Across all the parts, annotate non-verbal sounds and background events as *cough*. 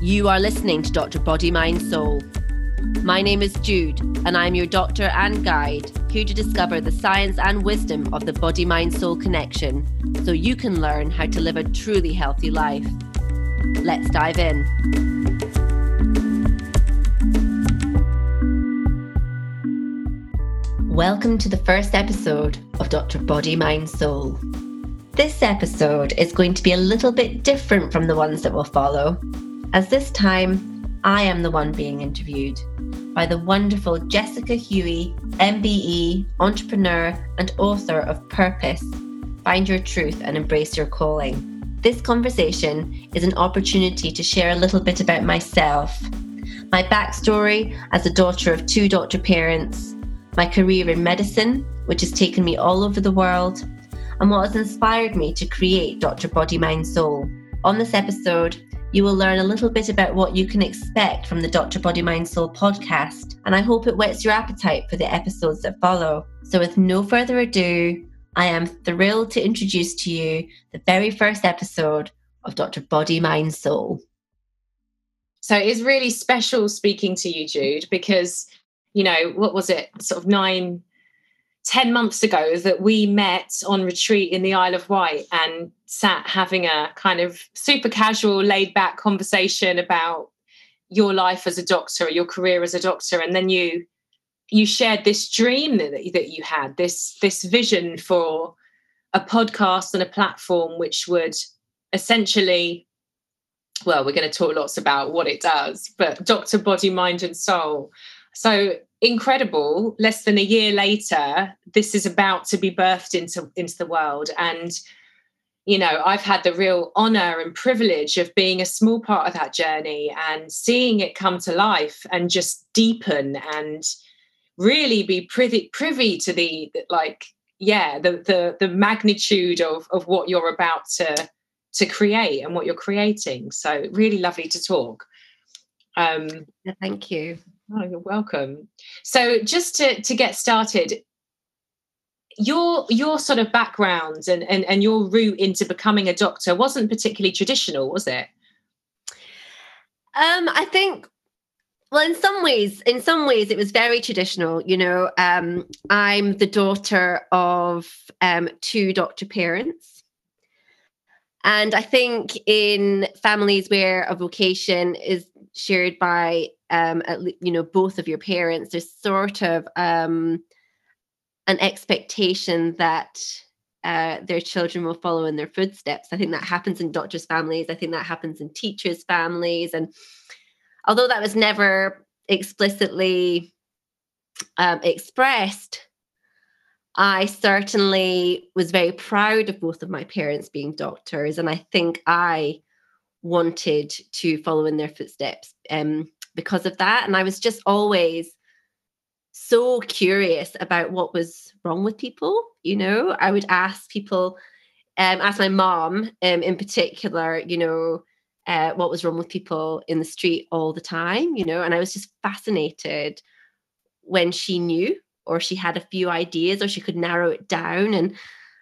You are listening to Dr. Body, Mind, Soul. My name is Jude, and I'm your doctor and guide, here to discover the science and wisdom of the body mind soul connection so you can learn how to live a truly healthy life. Let's dive in. Welcome to the first episode of Dr. Body, Mind, Soul. This episode is going to be a little bit different from the ones that will follow, as this time I am the one being interviewed by the wonderful Jessica Huie, MBE, entrepreneur, and author of Purpose Find Your Truth and Embrace Your Calling. This conversation is an opportunity to share a little bit about myself, my backstory as a daughter of two doctor parents, my career in medicine, which has taken me all over the world, and what has inspired me to create Dr. Body Mind Soul. On this episode, you will learn a little bit about what you can expect from the Dr. Body Mind Soul podcast, and I hope it whets your appetite for the episodes that follow. So, with no further ado, I am thrilled to introduce to you the very first episode of Dr. Body Mind Soul. So, it's really special speaking to you, Jude, because, you know, what was it, sort of nine 10 months ago that we met on retreat in the Isle of Wight and sat having a kind of super casual, laid back conversation about your life as a doctor or your career as a doctor. And then you you shared this dream that, that you had, this this vision for a podcast and a platform which would essentially well, we're going to talk lots about what it does, but Doctor Body, Mind, and Soul. So incredible less than a year later this is about to be birthed into into the world. And you know i've had the real honor and privilege of being a small part of that journey and seeing it come to life and just deepen and really be privy privy to the like yeah the the the magnitude of of what you're about to to create and what you're creating. So really lovely to talk. Um thank you Oh, you're welcome. So just to, to get started, your your sort of background and, and, and your route into becoming a doctor wasn't particularly traditional, was it? Um, I think well in some ways in some ways it was very traditional you know um, i'm the daughter of um, two doctor parents and i think in families where a vocation is shared by um, at you know both of your parents there's sort of um, an expectation that uh, their children will follow in their footsteps. I think that happens in doctors families. I think that happens in teachers families. And although that was never explicitly um, expressed I certainly was very proud of both of my parents being doctors, and I think I wanted to follow in their footsteps. Um, because of that. And I was just always so curious about what was wrong with people. You know, I would ask people, um, ask my mom um, in particular, you know, uh, what was wrong with people in the street all the time, you know, and I was just fascinated when she knew or she had a few ideas or she could narrow it down. And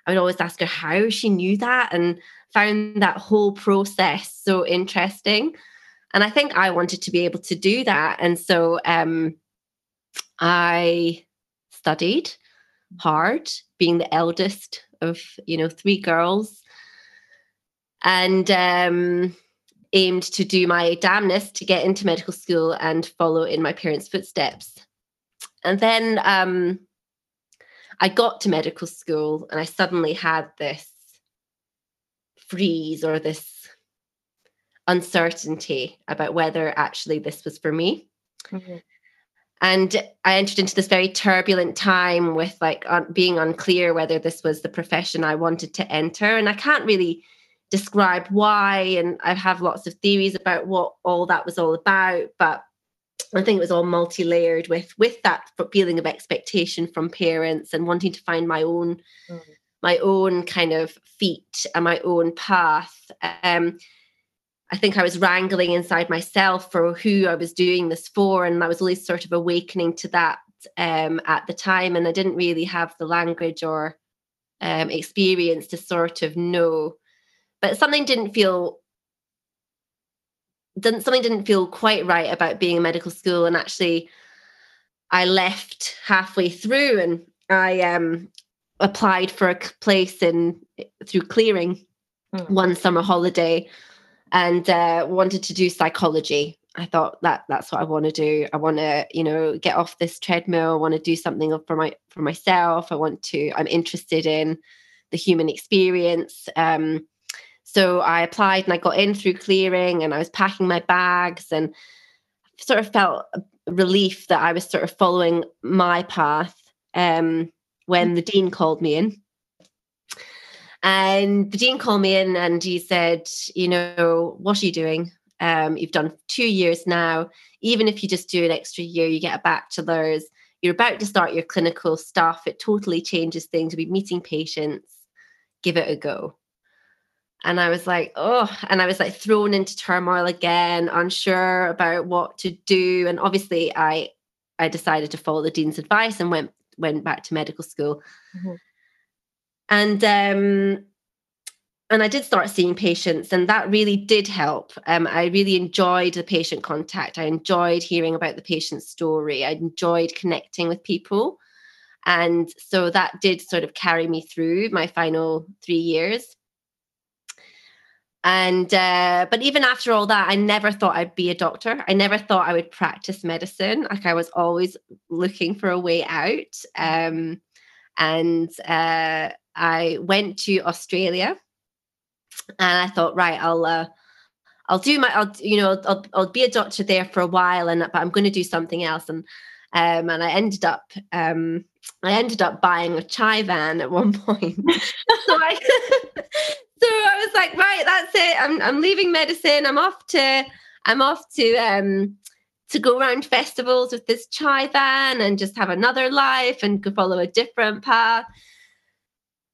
I would always ask her how she knew that and found that whole process so interesting. And I think I wanted to be able to do that. And so um, I studied hard, being the eldest of, you know, three girls. And um, aimed to do my damnedest to get into medical school and follow in my parents' footsteps. And then um, I got to medical school and I suddenly had this freeze or this uncertainty about whether actually this was for me. Mm-hmm. And I entered into this very turbulent time with like un- being unclear whether this was the profession I wanted to enter. And I can't really describe why. And I have lots of theories about what all that was all about. But I think it was all multi-layered with with that feeling of expectation from parents and wanting to find my own mm. my own kind of feet and my own path. Um, I think I was wrangling inside myself for who I was doing this for. And I was always sort of awakening to that um, at the time. And I didn't really have the language or um, experience to sort of know. But something didn't feel didn't something didn't feel quite right about being in medical school and actually I left halfway through and I um applied for a place in through clearing mm. one summer holiday and uh, wanted to do psychology. I thought that that's what I want to do. I want to, you know, get off this treadmill. I want to do something for my for myself. I want to. I'm interested in the human experience. Um, so I applied and I got in through clearing, and I was packing my bags and sort of felt relief that I was sort of following my path. Um, when the dean called me in. And the dean called me in and he said, You know, what are you doing? Um, you've done two years now. Even if you just do an extra year, you get a bachelor's. You're about to start your clinical stuff. It totally changes things. You'll be meeting patients. Give it a go. And I was like, oh, and I was like thrown into turmoil again, unsure about what to do. And obviously, I I decided to follow the dean's advice and went went back to medical school. Mm-hmm. And um, and I did start seeing patients, and that really did help. Um, I really enjoyed the patient contact. I enjoyed hearing about the patient's story. I enjoyed connecting with people. And so that did sort of carry me through my final three years. And uh, but even after all that, I never thought I'd be a doctor. I never thought I would practice medicine. Like I was always looking for a way out. Um, and uh, I went to Australia, and I thought, right, I'll. Uh, I'll do my, I'll, you know, I'll, I'll be a doctor there for a while, and but I'm going to do something else. And um, and I ended up, um, I ended up buying a chai van at one *laughs* point. so I, *laughs* so I was like, right, that's it. I'm I'm leaving medicine. I'm off to I'm off to um to go around festivals with this chai van and just have another life and go follow a different path.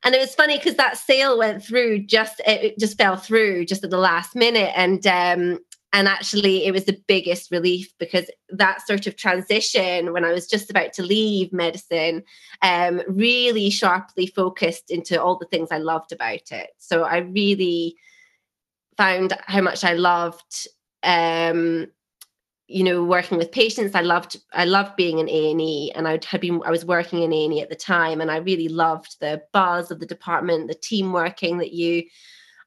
And it was funny because that sale went through just it just fell through just at the last minute. And um and actually it was the biggest relief because that sort of transition when i was just about to leave medicine um, really sharply focused into all the things i loved about it so i really found how much i loved um, you know working with patients i loved i loved being an a&e and i had been i was working in a&e at the time and i really loved the buzz of the department the team working that you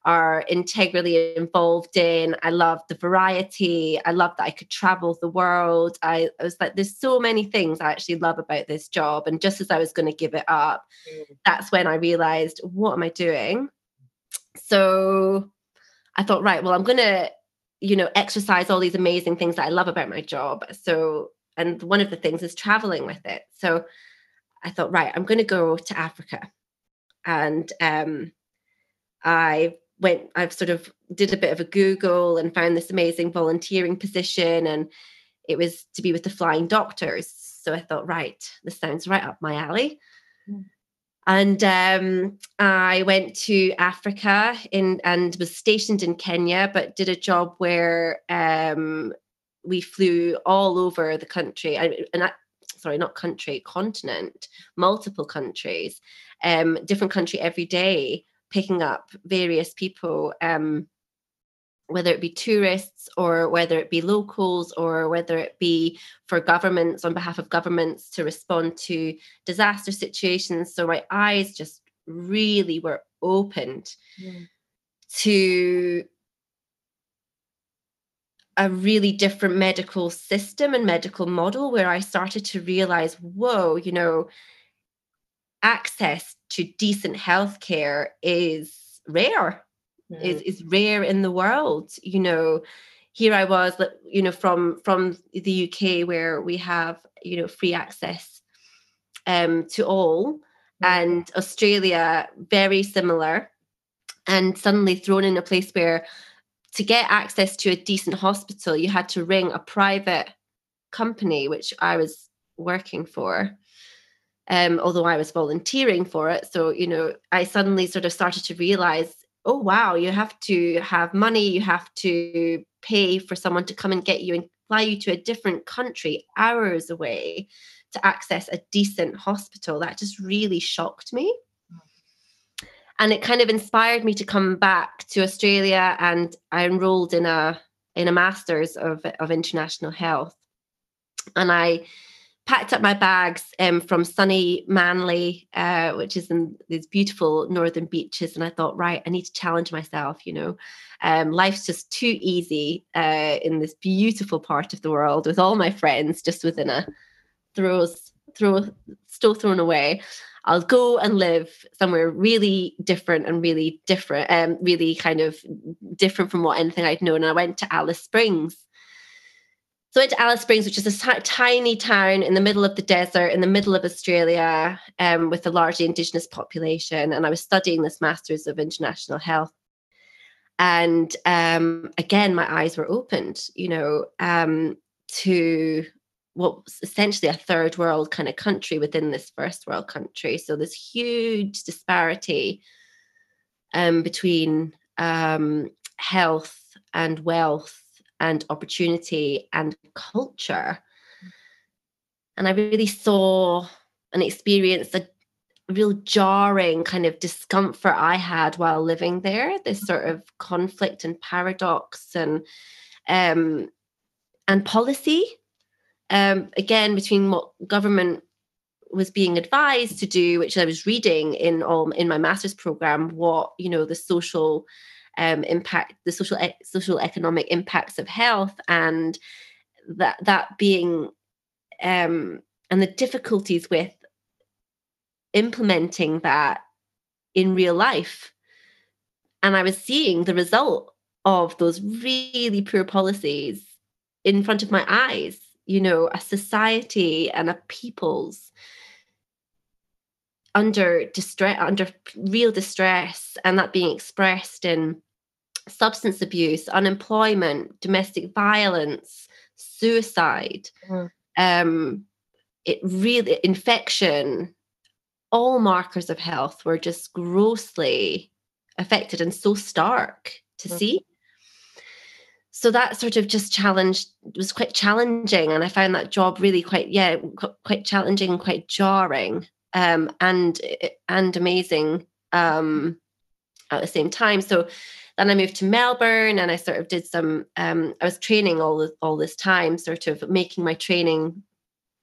are integrally involved in. I loved the variety. I loved that I could travel the world. I, I, was like, there's so many things I actually love about this job. And just as I was going to give it up, mm. that's when I realized, what am I doing? So I thought, right, well, I'm going to, you know, exercise all these amazing things that I love about my job. So, and one of the things is traveling with it. So I thought, right, I'm going to go to Africa. And um, I went i've sort of did a bit of a google and found this amazing volunteering position and it was to be with the flying doctors so i thought right this sounds right up my alley mm. And um, i went to africa in and was stationed in kenya but did a job where um, we flew all over the country. And I, sorry not country continent multiple countries um, different country every day picking up various people, um, whether it be tourists or whether it be locals or whether it be for governments on behalf of governments to respond to disaster situations. So my eyes just really were opened mm. to a really different medical system and medical model where I started to realize, whoa, you know, access to decent healthcare is rare mm. is, is rare in the world you know here i was you know from from the uk where we have you know free access um to all mm. and australia very similar and suddenly thrown in a place where to get access to a decent hospital you had to ring a private company which i was working for um, although I was volunteering for it. So, you know, I suddenly sort of started to realize, oh, wow, you have to have money, you have to pay for someone to come and get you and fly you to a different country hours away to access a decent hospital. That just really shocked me. And it kind of inspired me to come back to Australia and I enrolled in a in a master's of, of international health. And I packed up my bags um, from sunny Manly, uh, which is in these beautiful northern beaches. And I thought, right, I need to challenge myself, you know. Um, life's just too easy uh, in this beautiful part of the world with all my friends just within a throws, throw, still thrown away. I'll go and live somewhere really different and really different, um, really kind of different from what anything I'd known. And I went to Alice Springs so I went to Alice Springs, which is a t- tiny town in the middle of the desert, in the middle of Australia, um, with a largely indigenous population. And I was studying this Masters of International Health. And um, again, my eyes were opened, you know, um, to what was essentially a third world kind of country within this first world country. So this huge disparity um, between um, health and wealth and opportunity and culture. And I really saw and experienced a real jarring kind of discomfort I had while living there, this sort of conflict and paradox and um, and policy. Um, again, between what government was being advised to do, which I was reading in all in my master's program, what you know the social um, impact the social social economic impacts of health and that that being um, and the difficulties with implementing that in real life. And i was seeing the result of those really poor policies in front of my eyes you know a society and a people's under distress under real distress and that being expressed in substance abuse, unemployment, domestic violence, suicide, mm. um, it really infection, all markers of health were just grossly affected and so stark to mm. see. So that sort of just challenged was quite challenging, and I found that job really quite yeah quite challenging and quite jarring um, and and amazing um, at the same time. So then I moved to Melbourne and I sort of did some, um, I was training all, this, all this time, sort of making my training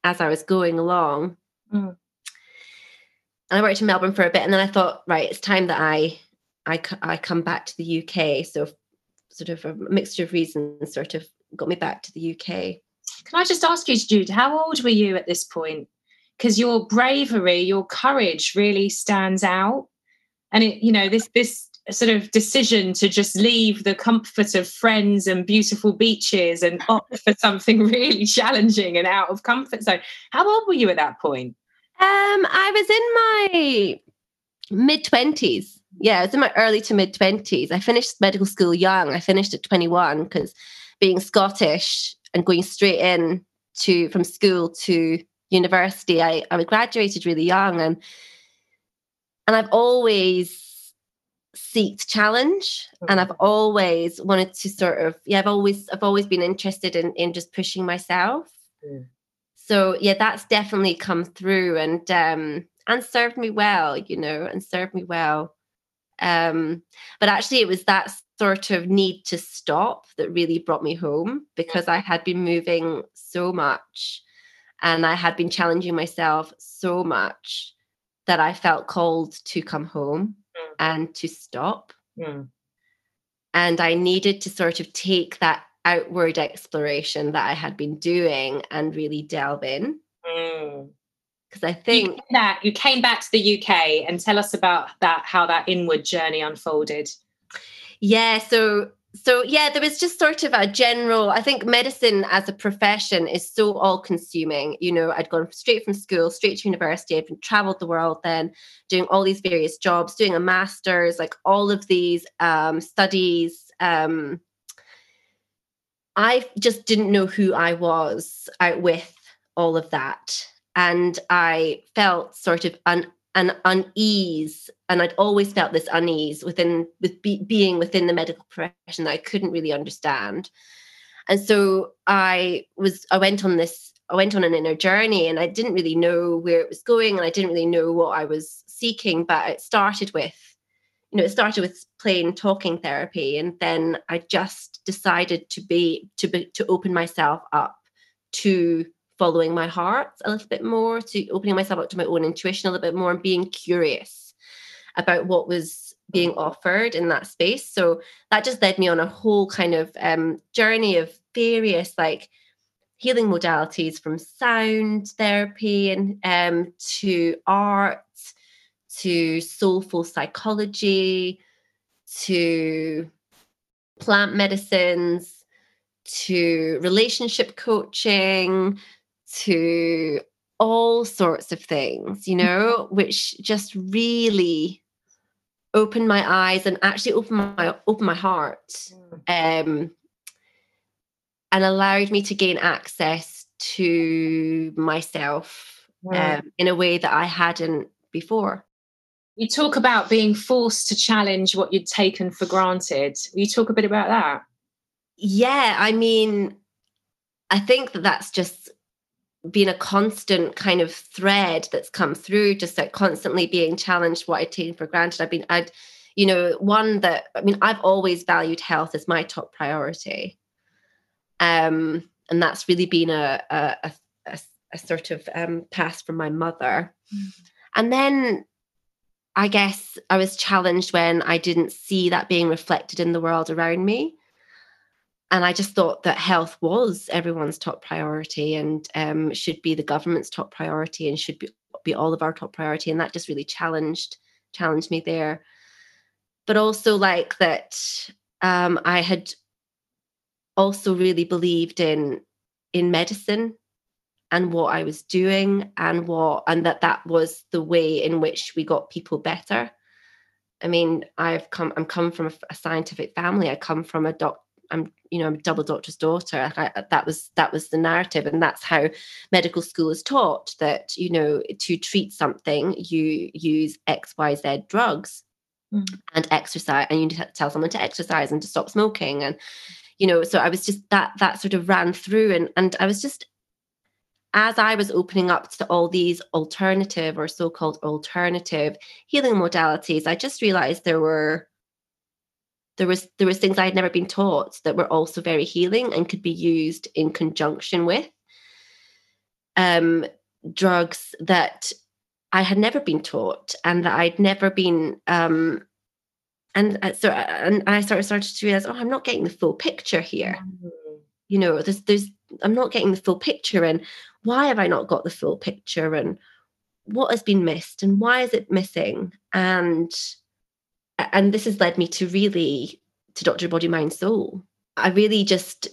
as I was going along. Mm. And I worked in Melbourne for a bit and then I thought, right, it's time that I, I, I come back to the UK. So sort of a mixture of reasons sort of got me back to the UK. Can I just ask you, Jude, how old were you at this point? Because your bravery, your courage really stands out. And it, you know, this this sort of decision to just leave the comfort of friends and beautiful beaches and *laughs* opt for something really *laughs* challenging and out of comfort zone. How old were you at that point? Um, I was in my mid 20s. Yeah, I was in my early to mid 20s. I finished medical school young. I finished at 21 because being Scottish and going straight in to from school to university, I, I graduated really young and and I've always seeked challenge mm-hmm. and i've mm-hmm. always wanted to sort of yeah i've always i've always been interested in in just pushing myself mm. so yeah that's definitely come through and um and served me well you know and served me well um but actually it was that sort of need to stop that really brought me home because i had been moving so much and i had been challenging myself so much that i felt called to come home. And to stop. Mm. And I needed to sort of take that outward exploration that I had been doing and really delve in. Because mm. I think you that you came back to the UK and tell us about that, how that inward journey unfolded. Yeah, so so yeah there was just sort of a general i think medicine as a profession is so all consuming you know i'd gone straight from school straight to university. I'd been traveled the world then doing all these various jobs doing a master's like all of these um, studies. Um, i just didn't know who i was out with all of that. And i felt sort of un- an unease and i'd always felt this unease within with be, being within the medical profession that i couldn't really understand. And so i was i went on this i went on an inner journey and i didn't really know where it was going and i didn't really know what i was seeking but it started with you know, it started with plain talking therapy, and then I just decided to be to be to open myself up to following my heart a little bit more, to opening myself up to my own intuition a little bit more, and being curious about what was being offered in that space. So that just led me on a whole kind of um, journey of various like healing modalities from sound therapy and um, to art to soulful psychology to plant medicines to relationship coaching to all sorts of things you know which just really opened my eyes and actually opened my opened my heart mm. um, and allowed me to gain access to myself um, in a way that I hadn't before. You talk about being forced to challenge what you'd taken for granted. Will you talk a bit about that? Yeah, I mean, I think that that's just been a constant kind of thread that's come through, just like constantly being challenged what I'd taken for granted. I've been, I'd, you know, one that, I mean, I've always valued health as my top priority. Um, and that's really been a, a, a, a sort of um, pass from my mother. Mm. And then I guess I was challenged when I didn't see that being reflected in the world around me. And I just thought that health was everyone's top priority and um, should be the government's top priority and should be, be all of our top priority. And that just really challenged challenged me there. But also like that um, I had also really believed in in medicine and what I was doing and what and that that was the way in which we got people better. I mean, I've come I'm come from a, a scientific family. I come from a doc I'm you know I'm a double doctor's daughter. I, that was that was the narrative, and that's how medical school is taught. That you know to treat something, you use X Y Z drugs mm. and exercise, and you tell someone to exercise and to stop smoking, and you know. So I was just that that sort of ran through, and and I was just as I was opening up to all these alternative or so called alternative healing modalities, I just realized there were there was there was things I had never been taught that were also very healing and could be used in conjunction with um, drugs that I had never been taught and that I'd never been um, and uh, so uh, and I started started to realize oh I'm not getting the full picture here mm-hmm. you know there's there's I'm not getting the full picture and why have I not got the full picture and what has been missed and why is it missing and and this has led me to really to Dr. Body Mind Soul. I really just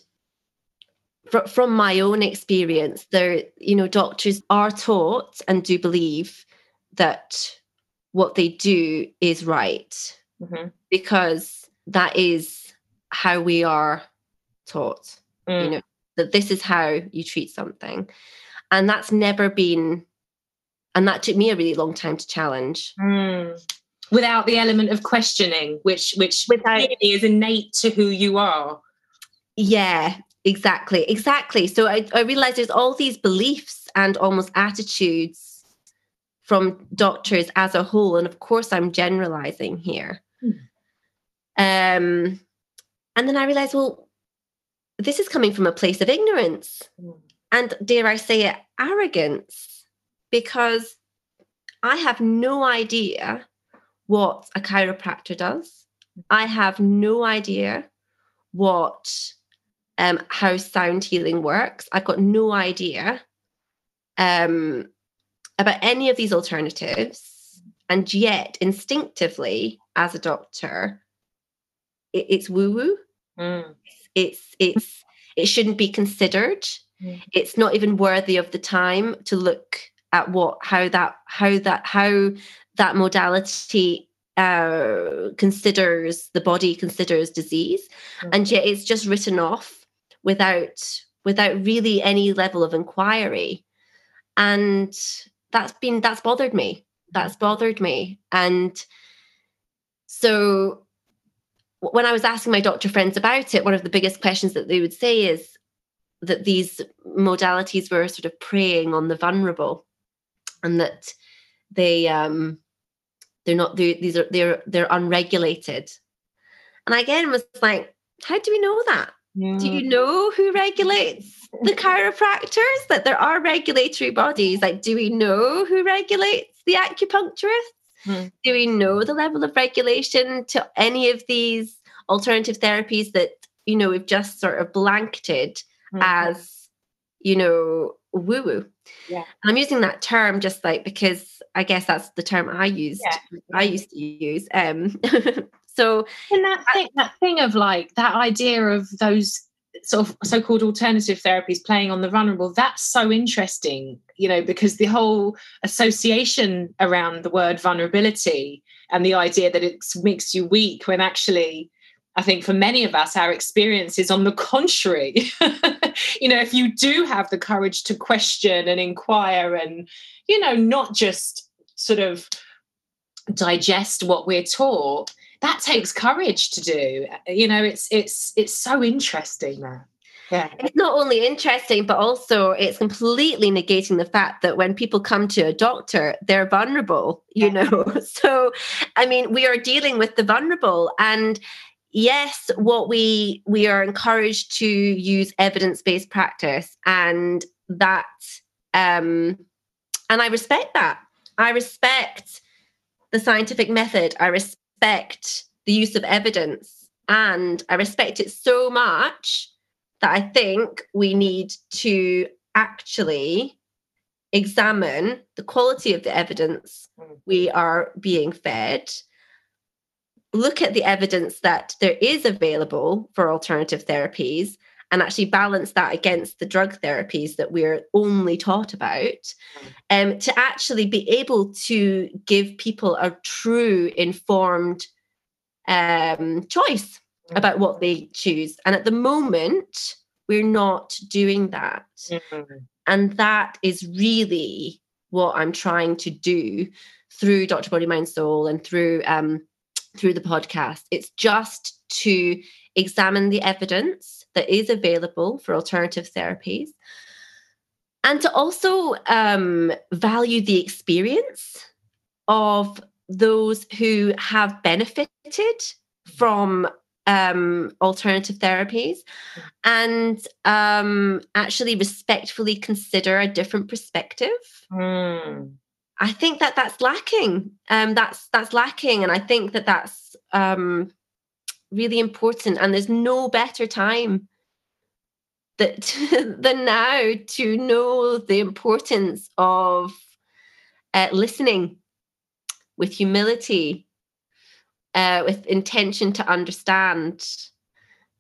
fr- from my own experience, there, you know, doctors are taught and do believe that what they do is right mm-hmm. because that is how we are taught. Mm. You know, that this is how you treat something. And that's never been, and that took me a really long time to challenge. Mm. Without the element of questioning, which which Without, is innate to who you are. Yeah, exactly, exactly. So I, I realized there's all these beliefs and almost attitudes from doctors as a whole, and of course I'm generalizing here. Mm. Um, and then I realized, well, this is coming from a place of ignorance mm. and, dare I say it, arrogance, because I have no idea what a chiropractor does. I have no idea what um, how sound healing works. I've got no idea um, about any of these alternatives, and yet instinctively, as a doctor, it, it's woo woo. Mm it's it's it shouldn't be considered mm. it's not even worthy of the time to look at what how that how that how that modality uh, considers the body considers disease. Mm. and yet it's just written off without without really any level of inquiry. And that's been that's bothered me. That's bothered me. And so when I was asking my doctor friends about it, one of the biggest questions that they would say is that these modalities were sort of preying on the vulnerable and that they um they're not these are they're they're unregulated and again was like how do we know that yeah. do you know who regulates the chiropractors that there are regulatory bodies like do we know who regulates the acupuncturists hmm. do we know the level of regulation to any of these alternative therapies that you know we've just sort of blanketed hmm. as you know woo woo yeah and i'm using that term just like because i guess that's the term i used yeah. i used to use um *laughs* so and that thing that thing of like that idea of those sort of so-called alternative therapies playing on the vulnerable that's so interesting you know because the whole association around the word vulnerability and the idea that it makes you weak when actually I think for many of us, our experience is on the contrary. *laughs* you know, if you do have the courage to question and inquire and, you know, not just sort of digest what we're taught, that takes courage to do. You know, it's it's it's so interesting that. Yeah. It's not only interesting, but also it's completely negating the fact that when people come to a doctor, they're vulnerable, you yeah. know. *laughs* So, I mean, we are dealing with the vulnerable. And yes what we we are encouraged to use evidence-based practice and that um and i respect that. I respect the scientific method. I respect the use of evidence. And i respect it so much that i think we need to actually examine the quality of the evidence mm. we are being fed look at the evidence that there is available for alternative therapies and actually balance that against the drug therapies that we're only taught about um, to actually be able to give people a true informed um, choice about what they choose. And at the moment we're not doing that. Mm-hmm. and that is really what i'm trying to do through dr body mind soul and through um, through the podcast. It's just to examine the evidence that is available for alternative therapies and to also um, value the experience of those who have benefited from um, alternative therapies and um, actually respectfully consider a different perspective. Mm. I think that that's lacking. Um, that's that's lacking, and I think that that's um, really important. And there's no better time that *laughs* than now to know the importance of uh, listening with humility, uh, with intention to understand,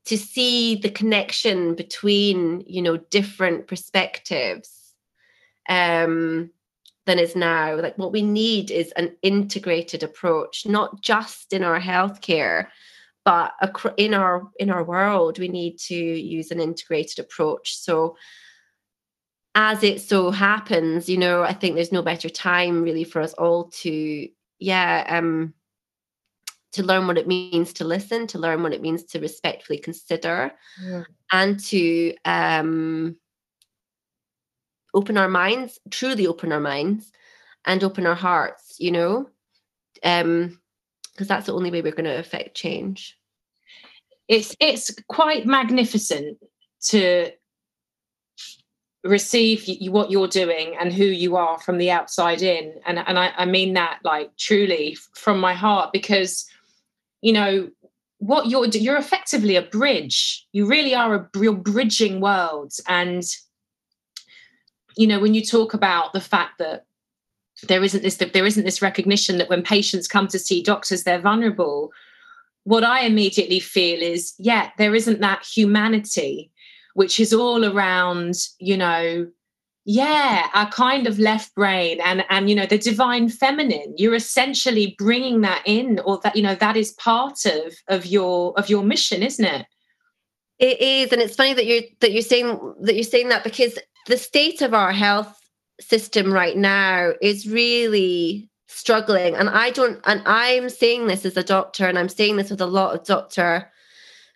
to see the connection between you know different perspectives. Um, than is now. Like what we need is an integrated approach, not just in our healthcare, but in our in our world. We need to use an integrated approach. So as it so happens, you know, I think there's no better time really for us all to, yeah, um, to learn what it means to listen, to learn what it means to respectfully consider, yeah. and to um open our minds, truly open our minds and open our hearts, you know? Um, because that's the only way we're going to affect change. It's it's quite magnificent to receive what you're doing and who you are from the outside in and and I, I mean that like truly from my heart because you know what you're you're effectively a bridge you really are a you're bridging worlds and you know when you talk about the fact that there isn't this there isn't this recognition that when patients come to see doctors they're vulnerable what i immediately feel is yeah there isn't that humanity which is all around you know yeah our kind of left brain and and you know the divine feminine. You're essentially bringing that in or that you know that is part of of your of your mission isn't it it is and it's funny that you're that you're saying that you're saying that because the state of our health system right now is really struggling. And i don't and i'm saying this as a doctor and i'm saying this with a lot of doctor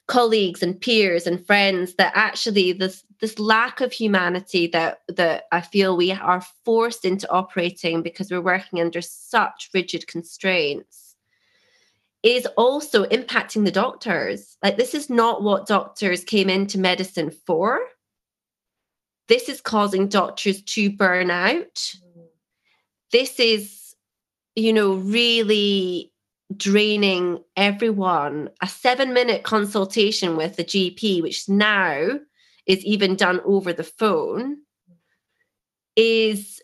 colleagues and peers and friends that actually this this lack of humanity that that I feel we are forced into operating because we're working under such rigid constraints is also impacting the doctors. Like this is not what doctors came into medicine for. This is causing doctors to burn out. This is, you know, really draining everyone. A seven minute consultation with the GP, which now is even done over the phone, is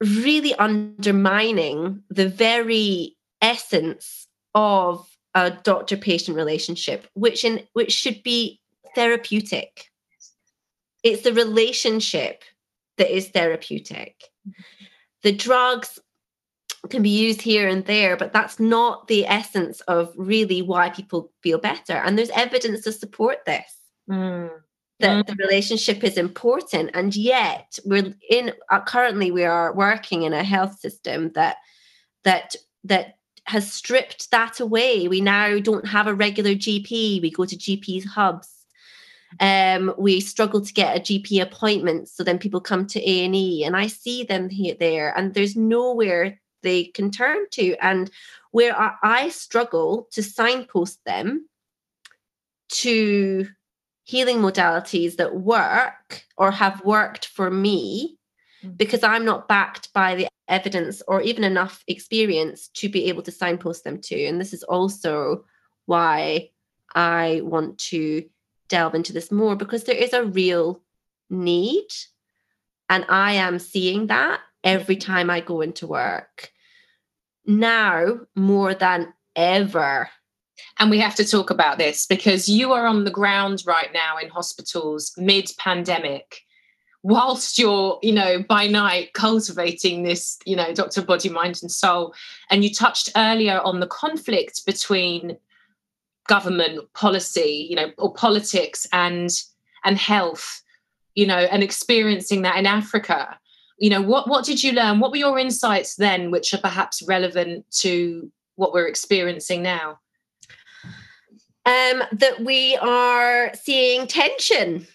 really undermining the very essence of a doctor patient relationship which in which should be therapeutic it's the relationship that is therapeutic the drugs can be used here and there, but that's not the essence of really why people feel better. And there's evidence to support this. Mm. That mm. the relationship is important, and yet we're in. Uh, currently, we are working in a health system that that that has stripped that away. We now don't have a regular GP. We go to GP hubs. Um, we struggle to get a GP appointment, so then people come to A and E, and I see them here there, and there's nowhere they can turn to. And where I struggle to signpost them to healing modalities that work or have worked for me mm. because I'm not backed by the evidence or even enough experience to be able to signpost them to. And this is also why I want to delve into this more because there is a real need. And I am seeing that every time I go into work now more than ever. And we have to talk about this because you are on the ground right now in hospitals mid pandemic whilst you're you know by night cultivating this you know doctor body mind and soul and you touched earlier on the conflict between government policy you know or politics and and health you know and experiencing that in africa you know what what did you learn what were your insights then which are perhaps relevant to what we're experiencing now um, that we are seeing tension.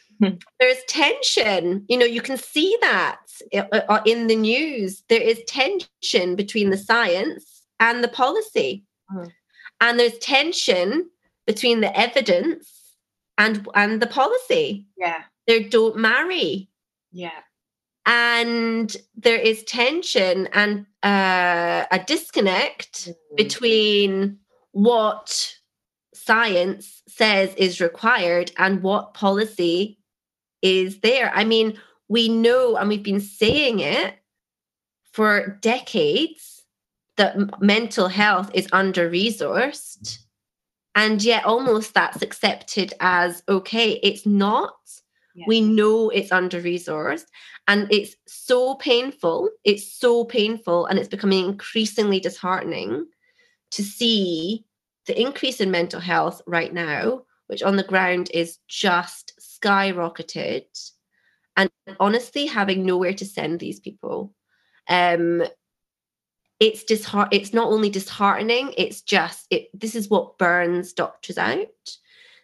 There's tension. You know you can see that uh, uh, in the news. There is tension between the science and the policy. Hmm. and there's tension between the evidence and and the policy. Yeah. They don't marry. Yeah. And there is tension and uh, a disconnect mm-hmm. between what science says is required and what policy is there. I mean, we know, and we've been saying it for decades, that mental health is under resourced. And yet, almost that's accepted as okay. It's not. Yeah. We know it's under resourced. And it's so painful. It's so painful. And it's becoming increasingly disheartening to see the increase in mental health right now, which on the ground is just skyrocketed. And honestly, having nowhere to send these people. Um, it's disheart it's not only disheartening, it's just it this is what burns doctors out.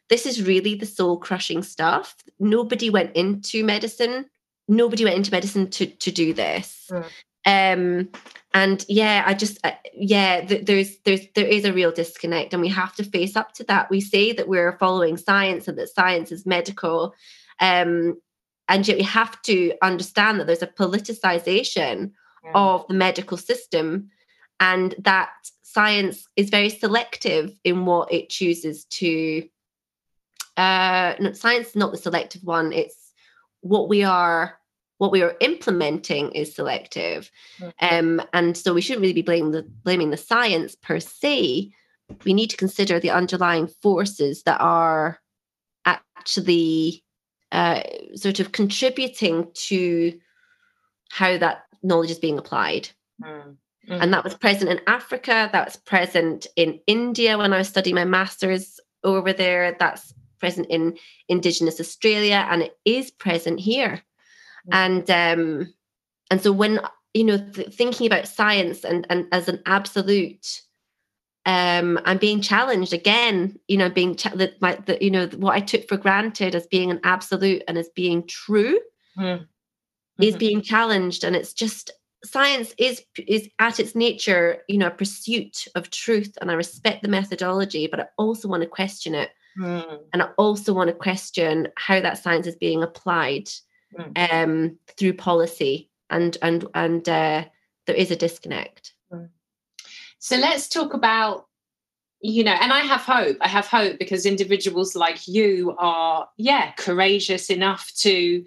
This is really the soul crushing stuff. Nobody went into medicine nobody went into medicine to to do this. Mm. Um, and yeah, I just uh, yeah, th- there's there's there is a real disconnect, and we have to face up to that. We say that we're following science and that science is medical, um, and yet we have to understand that there's a politicization mm. of the medical system, and that science is very selective in what it chooses to. Uh, no, science is not the selective one. It's what we are what we are implementing is selective mm-hmm. um, and so we shouldn't really be blaming the blaming the science per se we need to consider the underlying forces that are actually uh, sort of contributing to how that knowledge is being applied mm-hmm. and that was present in africa that was present in india when i was studying my master's over there that's present in Indigenous Australia and it is present here. Mm-hmm. And um, and so when you know th- thinking about science and and as an absolute um, I'm being challenged again. You know, being cha- that my the, you know what I took for granted as being an absolute and as being true mm-hmm. is being challenged, and it's just science is is at its nature, you know, a pursuit of truth, and I respect the methodology, but I also want to question it, mm. and I also want to question how that science is being applied mm. um, through policy, and and and uh, there is a disconnect. Mm. So let's talk about you know and i have hope i have hope because individuals like you are yeah courageous enough to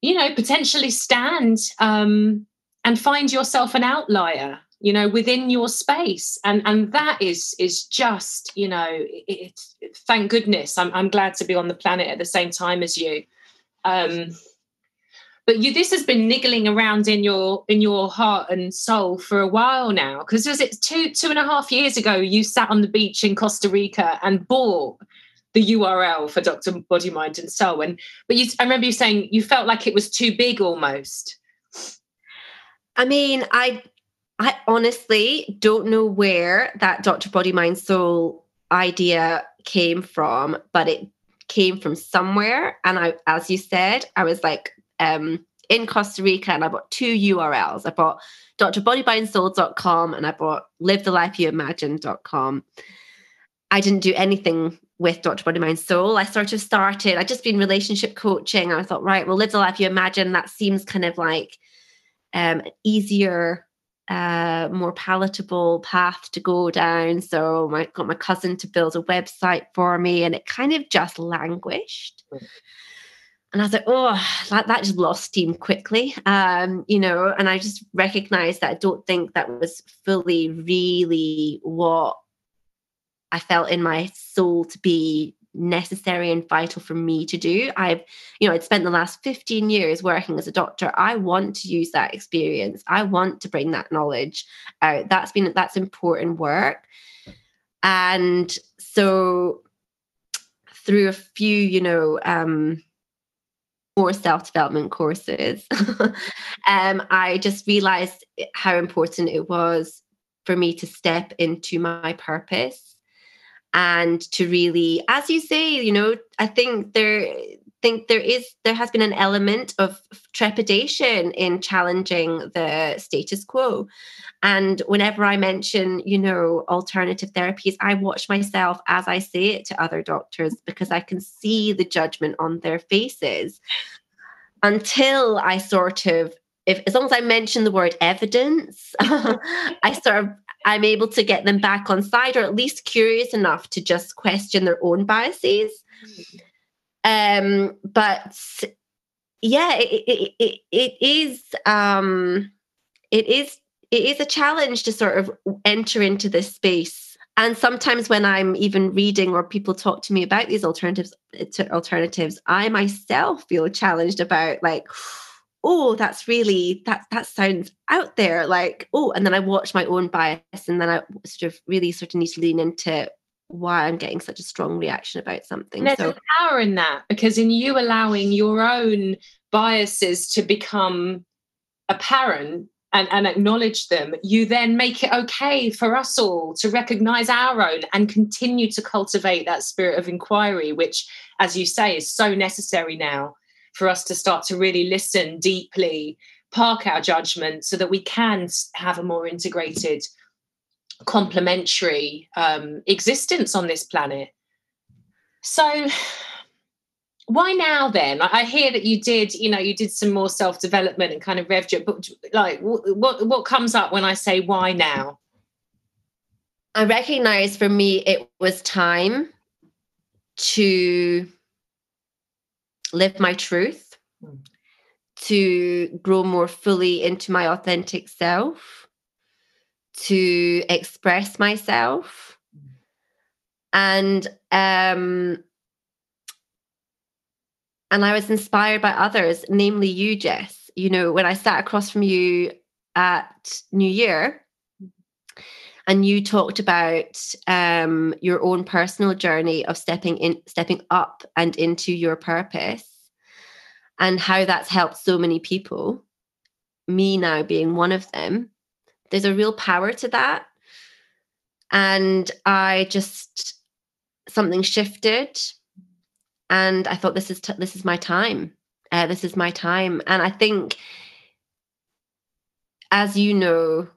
you know potentially stand um and find yourself an outlier you know within your space and and that is is just you know it, it, thank goodness I'm, I'm glad to be on the planet at the same time as you um but you this has been niggling around in your in your heart and soul for a while now because was it two two and a half years ago you sat on the beach in costa rica and bought the url for dr body mind and soul? And but you i remember you saying you felt like it was too big almost. I mean i i honestly don't know where that dr body mind soul idea came from but it came from somewhere and i as you said i was like um, in Costa Rica and I bought two URLs. I bought drbodymindsoul.com and I bought livethelifeyouimagine.com. I didn't do anything with Dr. Body Mind Soul. I sort of started, I'd just been relationship coaching. And I thought, right, well, live the life you imagine. That seems kind of like um, easier, uh, more palatable path to go down. So I got my cousin to build a website for me and it kind of just languished. Mm and I was like, oh, that, that just lost steam quickly. Um, you know, and I just recognized that I don't think that was fully really what I felt in my soul to be necessary and vital for me to do. I've, you know, I'd spent the last 15 years working as a doctor. I want to use that experience. I want to bring that knowledge out. That's been that's important work. And so through a few, you know, um, more self development courses, *laughs* um, I just realized how important it was for me to step into my purpose and to really, as you say, you know, I think there think there is there has been an element of trepidation in challenging the status quo. And whenever i mention you know alternative therapies i watch myself as i say it to other doctors because i can see the judgment on their faces. Until i sort of if as long as i mention the word evidence *laughs* i sort of i'm able to get them back on side or at least curious enough to just question their own biases um, but yeah, it, it, it, it is um, it is it is a challenge to sort of enter into this space. And sometimes when I'm even reading or people talk to me about these alternatives, alternatives, I myself feel challenged about like, oh, that's really that that sounds out there. Like, oh, and then I watch my own bias, and then I sort of really sort of need to lean into why I'm getting such a strong reaction about something. There's so, a power in that because in you allowing your own biases to become apparent and, and acknowledge them, you then make it okay for us all to recognize our own and continue to cultivate that spirit of inquiry, which, as you say, is so necessary now for us to start to really listen deeply, park our judgment so that we can have a more integrated complementary um, existence on this planet. So, why now then? I hear that you did, you know, you did some more self development and kind of revved rev but like, what what comes up when I say why now? I recognize for me it was time to live my truth, mm. to grow more fully into my authentic self to express myself and um and I was inspired by others, namely you, Jess. You know, when I sat across from you at New Year, and you talked about um, your own personal journey of stepping in, stepping up and into your purpose, and how that's helped so many people. Me now being one of them, there's a real power to that. and I just something shifted, and I thought this is t- this is my time. Uh, this is my time, and I think, as you know,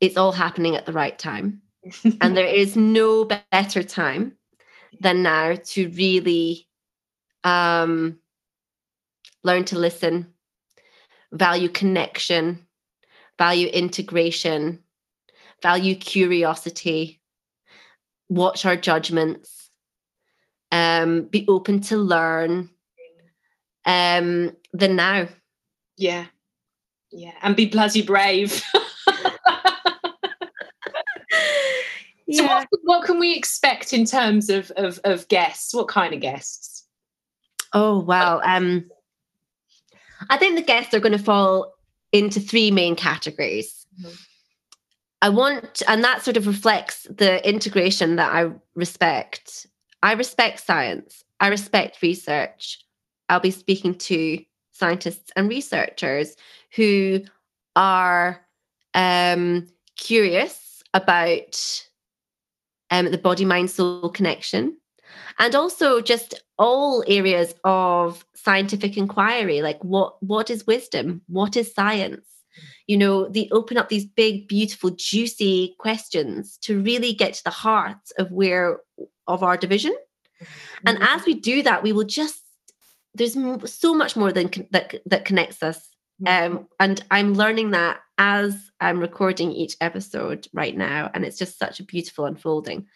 it's all happening at the right time, *laughs* and there is no better time than now to really um, learn to listen, value connection, value integration, value curiosity, watch our judgments, um, be open to learn um, than now. Yeah. Yeah. And be bloody brave. *laughs* yeah. So what, what, can we expect in terms of, of, of guests? What kind of guests? Oh wow. Um I think the guests are going to fall into three main categories. Mm-hmm. I want, and that sort of reflects the integration that I respect. I respect science. I respect research. I'll be speaking to scientists and researchers who are um, curious about um, the body mind soul connection and also just all areas of scientific inquiry like what what is wisdom? What is science? You know they open up these big beautiful juicy questions to really get to the heart of where of our division. Mm-hmm. and as we do that we will just there's so much more than that that connects us. Mm-hmm. um, and i'm learning that as i'm recording each episode right now and it's just such a beautiful unfolding.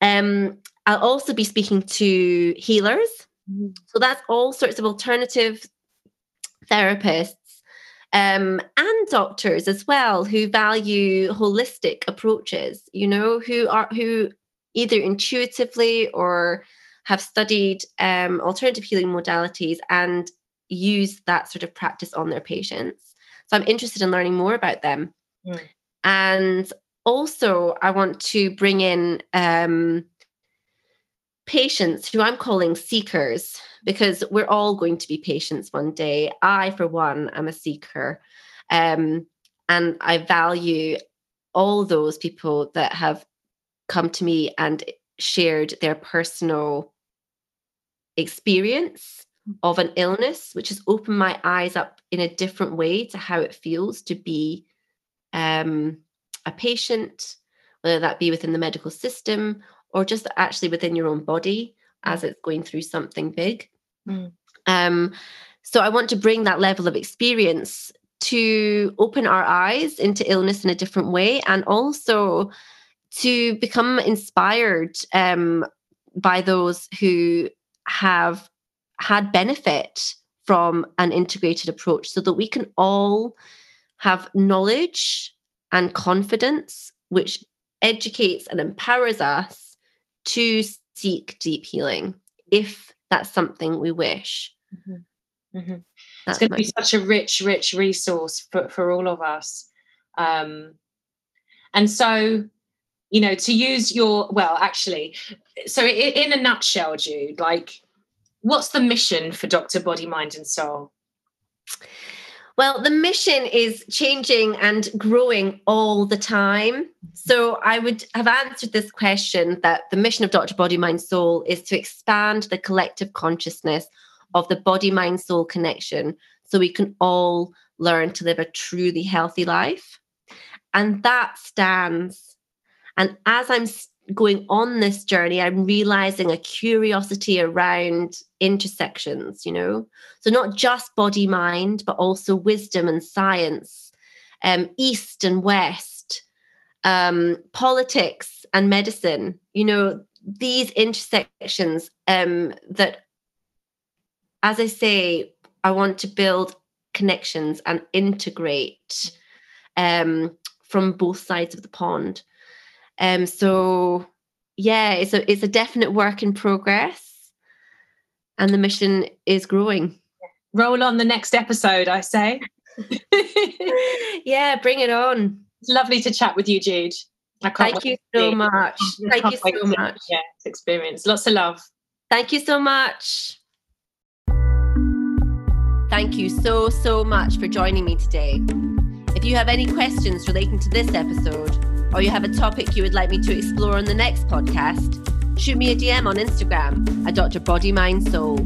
Um, I'll also be speaking to healers. Mm-hmm. So that's all sorts of alternative therapists um, and doctors as well who value holistic approaches. You know, who are who either intuitively or have studied um, alternative healing modalities and use that sort of practice on their patients. So I'm interested in learning more about them. Mm. And also, I want to bring in um, patients who I'm calling seekers because we're all going to be patients one day. I, for one, am a seeker. Um, and I value all those people that have come to me and shared their personal experience of an illness, which has opened my eyes up in a different way to how it feels to be um, a patient, whether that be within the medical system or just actually within your own body as mm. it's going through something big. Mm. Um, so I want to bring that level of experience to open our eyes into illness in a different way and also to become inspired um, by those who have had benefit from an integrated approach so that we can all have knowledge and confidence which educates and empowers us to seek deep healing if that's something we wish. Mm-hmm. Mm-hmm. It's going to be such a rich, rich resource for, for all of us. Um, and so, you know, to use your, well, actually, so in, in a nutshell, Jude, like, what's the mission for Dr. Body, Mind, and Soul? Well, the mission is changing and growing all the time. So I would have answered this question that the mission of Dr. Body, Mind, Soul is to expand the collective consciousness of the body, mind, soul connection so we can all learn to live a truly healthy life. And that stands. And as I'm going on this journey, I'm realizing a curiosity around intersections, you know? So, not just body mind, but also wisdom and science, um, East and West, um, politics and medicine, you know, these intersections um, that, as I say, I want to build connections and integrate um, from both sides of the pond. Um, so yeah, it's a it's a definite work in progress, and the mission is growing. Roll on the next episode, I say. *laughs* yeah, bring it on. It's lovely to chat with you, Jude. Thank you so much. Thank you so much. Yeah, experience. Lots of love. Thank you so much. Thank you so, so much for joining me today. If you have any questions relating to this episode, or you have a topic you would like me to explore on the next podcast, shoot me a DM on Instagram at Dr. Body Mind Soul.